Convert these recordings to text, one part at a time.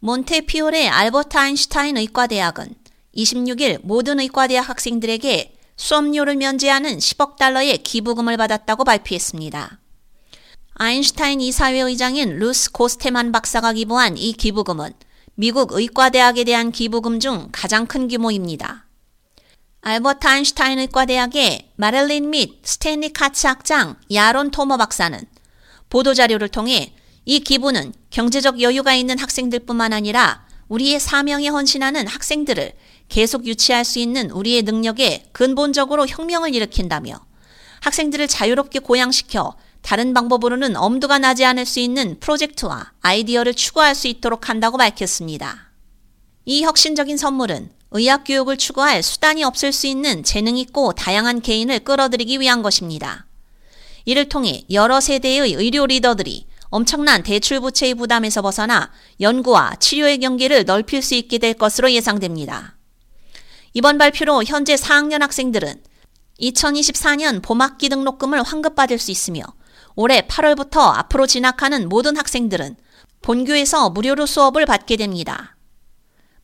몬테피올의 알버트 아인슈타인 의과대학은 26일 모든 의과대학 학생들에게 수업료를 면제하는 10억 달러의 기부금을 받았다고 발표했습니다. 아인슈타인 이사회 의장인 루스 고테스만 박사가 기부한 이 기부금은 미국 의과대학에 대한 기부금 중 가장 큰 규모입니다. 알버트 아인슈타인 의과대학의 마릴린 및 스탠리 카츠 학장 야론 토머 박사는 보도자료를 통해 이 기부는 경제적 여유가 있는 학생들뿐만 아니라 우리의 사명에 헌신하는 학생들을 계속 유치할 수 있는 우리의 능력에 근본적으로 혁명을 일으킨다며 학생들을 자유롭게 고양시켜 다른 방법으로는 엄두가 나지 않을 수 있는 프로젝트와 아이디어를 추구할 수 있도록 한다고 밝혔습니다. 이 혁신적인 선물은 의학 교육을 추구할 수단이 없을 수 있는 재능 있고 다양한 개인을 끌어들이기 위한 것입니다. 이를 통해 여러 세대의 의료 리더들이 엄청난 대출 부채의 부담에서 벗어나 연구와 치료의 경계를 넓힐 수 있게 될 것으로 예상됩니다. 이번 발표로 현재 4학년 학생들은 2024년 봄학기 등록금을 환급받을 수 있으며 올해 8월부터 앞으로 진학하는 모든 학생들은 본교에서 무료로 수업을 받게 됩니다.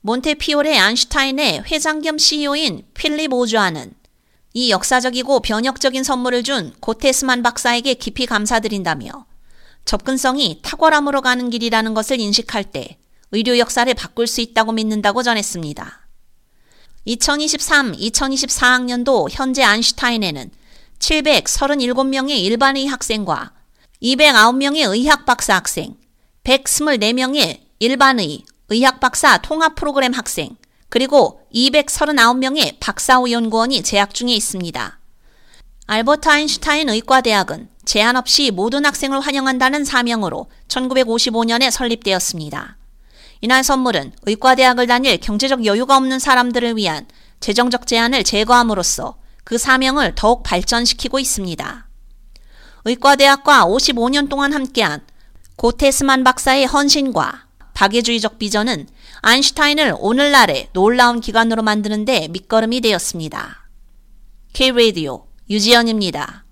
몬테피올의 안슈타인의 회장 겸 CEO인 필립 오주아는 이 역사적이고 변혁적인 선물을 준 고테스만 박사에게 깊이 감사드린다며 접근성이 탁월함으로 가는 길이라는 것을 인식할 때 의료 역사를 바꿀 수 있다고 믿는다고 전했습니다. 2023-2024학년도 현재 안슈타인에는 737명의 일반의 학생과 209명의 의학 박사 학생, 124명의 일반의 의학 박사 통합 프로그램 학생, 그리고 239명의 박사후 연구원이 재학 중에 있습니다. 알버트 아인슈타인 의과대학은 제한 없이 모든 학생을 환영한다는 사명으로 1955년에 설립되었습니다. 이날 선물은 의과대학을 다닐 경제적 여유가 없는 사람들을 위한 재정적 제한을 제거함으로써 그 사명을 더욱 발전시키고 있습니다. 의과대학과 55년 동안 함께한 고테스만 박사의 헌신과 박애주의적 비전은 아인슈타인을 오늘날의 놀라운 기관으로 만드는데 밑거름이 되었습니다. K-Radio 유지연입니다.